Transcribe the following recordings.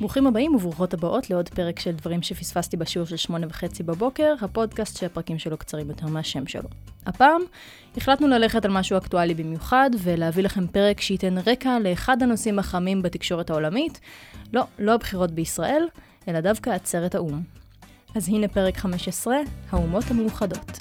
ברוכים הבאים וברוכות הבאות לעוד פרק של דברים שפספסתי בשיעור של שמונה וחצי בבוקר, הפודקאסט שהפרקים שלו קצרים יותר מהשם שלו. הפעם החלטנו ללכת על משהו אקטואלי במיוחד, ולהביא לכם פרק שייתן רקע לאחד הנושאים החמים בתקשורת העולמית, לא, לא הבחירות בישראל, אלא דווקא עצרת האו"ם. אז הנה פרק 15, האומות המאוחדות.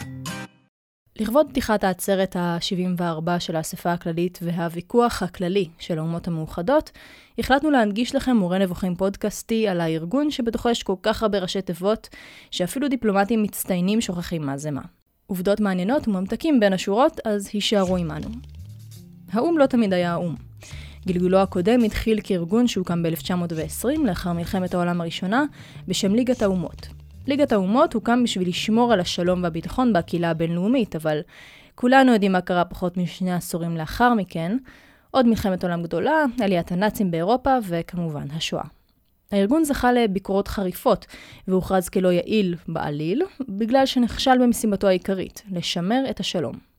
לכבוד פתיחת העצרת ה-74 של האספה הכללית והוויכוח הכללי של האומות המאוחדות, החלטנו להנגיש לכם מורה נבוכים פודקאסטי על הארגון שבתוכו יש כל כך הרבה ראשי תיבות, שאפילו דיפלומטים מצטיינים שוכחים מה זה מה. עובדות מעניינות וממתקים בין השורות, אז הישארו עמנו. האו"ם לא תמיד היה האו"ם. גלגולו הקודם התחיל כארגון שהוקם ב-1920, לאחר מלחמת העולם הראשונה, בשם ליגת האומות. ליגת האומות הוקם בשביל לשמור על השלום והביטחון בקהילה הבינלאומית, אבל כולנו יודעים מה קרה פחות משני עשורים לאחר מכן, עוד מלחמת עולם גדולה, עליית הנאצים באירופה וכמובן השואה. הארגון זכה לביקורות חריפות והוכרז כלא יעיל בעליל, בגלל שנכשל במשימתו העיקרית, לשמר את השלום.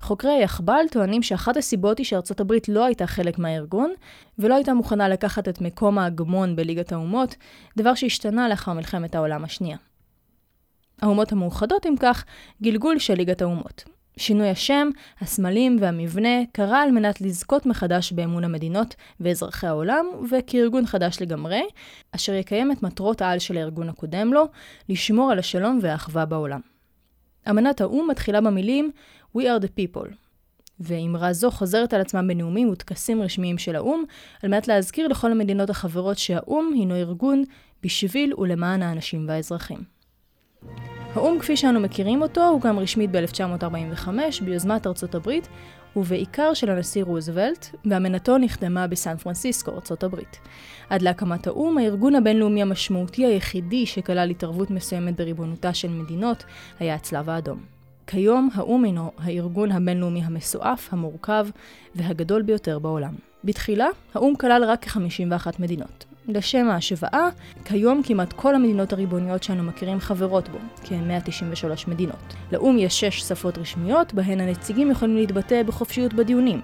חוקרי היחב"ל טוענים שאחת הסיבות היא שארצות הברית לא הייתה חלק מהארגון, ולא הייתה מוכנה לקחת את מקום ההגמון בליגת האומות, דבר שהשתנה לאחר מלחמת העולם השנייה. האומות המאוחדות, אם כך, גלגול של ליגת האומות. שינוי השם, הסמלים והמבנה קרה על מנת לזכות מחדש באמון המדינות ואזרחי העולם, וכארגון חדש לגמרי, אשר יקיים את מטרות העל של הארגון הקודם לו, לשמור על השלום והאחווה בעולם. אמנת האו"ם מתחילה במילים We are the people. ואמרה זו חוזרת על עצמה בנאומים וטקסים רשמיים של האו"ם, על מנת להזכיר לכל המדינות החברות שהאו"ם הינו ארגון בשביל ולמען האנשים והאזרחים. האו"ם כפי שאנו מכירים אותו הוקם רשמית ב-1945 ביוזמת ארצות הברית ובעיקר של הנשיא רוזוולט, ואמנתו נחתמה בסן פרנסיסקו, ארצות הברית. עד להקמת האו"ם, הארגון הבינלאומי המשמעותי היחידי שכלל התערבות מסוימת בריבונותה של מדינות היה הצלב האדום. כיום האו"ם הינו הארגון הבינלאומי המסועף, המורכב והגדול ביותר בעולם. בתחילה, האו"ם כלל רק כ-51 מדינות. לשם ההשוואה, כיום כמעט כל המדינות הריבוניות שאנו מכירים חברות בו, כ-193 מדינות. לאו"ם יש שש שפות רשמיות, בהן הנציגים יכולים להתבטא בחופשיות בדיונים.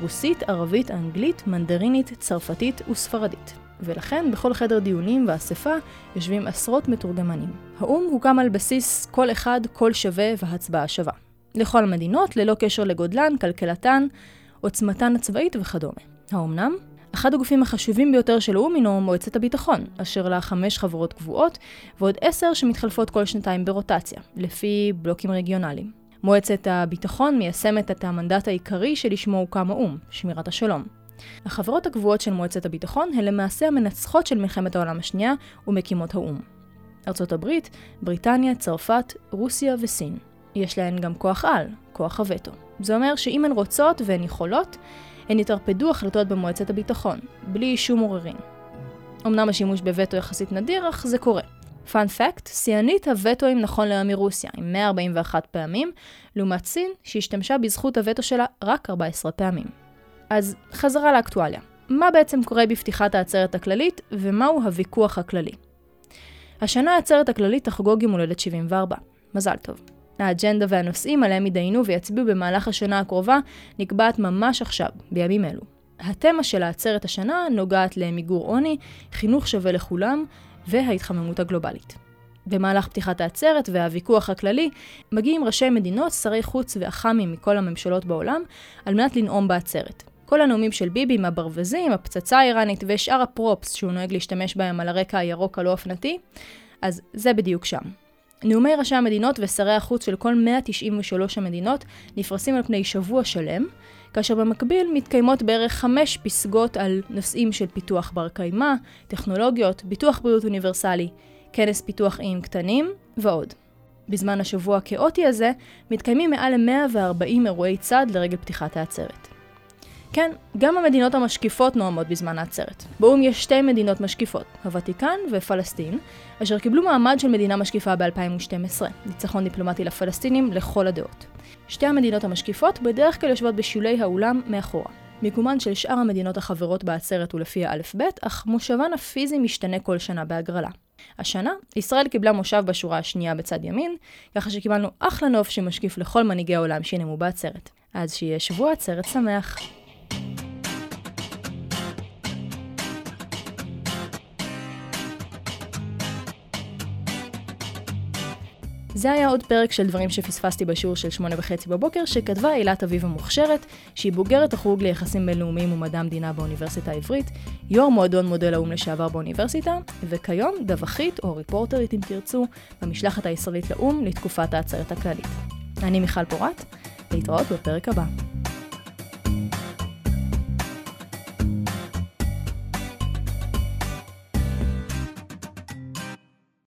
רוסית, ערבית, אנגלית, מנדרינית, צרפתית וספרדית. ולכן בכל חדר דיונים ואספה יושבים עשרות מתורגמנים. האו"ם הוקם על בסיס כל אחד, כל שווה והצבעה שווה. לכל המדינות, ללא קשר לגודלן, כלכלתן, עוצמתן הצבאית וכדומה. האומנם? אחד הגופים החשובים ביותר של האו"ם הינו מועצת הביטחון, אשר לה חמש חברות קבועות, ועוד עשר שמתחלפות כל שנתיים ברוטציה, לפי בלוקים רגionליים. מועצת הביטחון מיישמת את המנדט העיקרי שלשמו הוקם האו"ם, שמירת השלום. החברות הקבועות של מועצת הביטחון הן למעשה המנצחות של מלחמת העולם השנייה ומקימות האו"ם. ארצות הברית, בריטניה, צרפת, רוסיה וסין. יש להן גם כוח על, כוח הווטו. זה אומר שאם הן רוצות והן יכולות, הן יטרפדו החלטות במועצת הביטחון, בלי שום עוררין. אמנם השימוש בווטו יחסית נדיר, אך זה קורה. פאנ פקט, שיאנית הווטואים נכון להיום מרוסיה, עם 141 פעמים, לעומת סין, שהשתמשה בזכות הווטו שלה רק 14 פעמים. אז חזרה לאקטואליה. מה בעצם קורה בפתיחת העצרת הכללית, ומהו הוויכוח הכללי? השנה העצרת הכללית תחגוג יום הולדת 74. מזל טוב. האג'נדה והנושאים עליהם ידיינו ויצביעו במהלך השנה הקרובה נקבעת ממש עכשיו, בימים אלו. התמה של העצרת השנה נוגעת למיגור עוני, חינוך שווה לכולם וההתחממות הגלובלית. במהלך פתיחת העצרת והוויכוח הכללי, מגיעים ראשי מדינות, שרי חוץ ואח"מים מכל הממשלות בעולם, על מנת לנאום בעצרת. כל הנאומים של ביבי עם הברווזים, הפצצה האיראנית ושאר הפרופס שהוא נוהג להשתמש בהם על הרקע הירוק הלא אופנתי, אז זה בדיוק שם. נאומי ראשי המדינות ושרי החוץ של כל 193 המדינות נפרסים על פני שבוע שלם, כאשר במקביל מתקיימות בערך חמש פסגות על נושאים של פיתוח בר קיימא, טכנולוגיות, ביטוח בריאות אוניברסלי, כנס פיתוח איים קטנים ועוד. בזמן השבוע הכאוטי הזה, מתקיימים מעל ל-140 אירועי צד לרגל פתיחת העצרת. כן, גם המדינות המשקיפות נואמות בזמן העצרת. באו"ם יש שתי מדינות משקיפות, הוותיקן ופלסטין, אשר קיבלו מעמד של מדינה משקיפה ב-2012, ניצחון דיפלומטי לפלסטינים לכל הדעות. שתי המדינות המשקיפות בדרך כלל יושבות בשולי האולם מאחורה. מיקומן של שאר המדינות החברות בעצרת הוא לפי האלף-בית, אך מושבן הפיזי משתנה כל שנה בהגרלה. השנה, ישראל קיבלה מושב בשורה השנייה בצד ימין, ככה שקיבלנו אחלה נוף שמשקיף לכל מנהיגי העולם שינמו בעצרת. אז שיהיה שבוע עצרת שמח. זה היה עוד פרק של דברים שפספסתי בשיעור של שמונה וחצי בבוקר, שכתבה אילת אביב המוכשרת, שהיא בוגרת החוג ליחסים בינלאומיים ומדע המדינה באוניברסיטה העברית, יו"ר מועדון מודל האו"ם לשעבר באוניברסיטה, וכיום דווחית או ריפורטרית אם תרצו, במשלחת הישראלית לאו"ם לתקופת העצרת הכללית. אני מיכל פורת, להתראות בפרק הבא.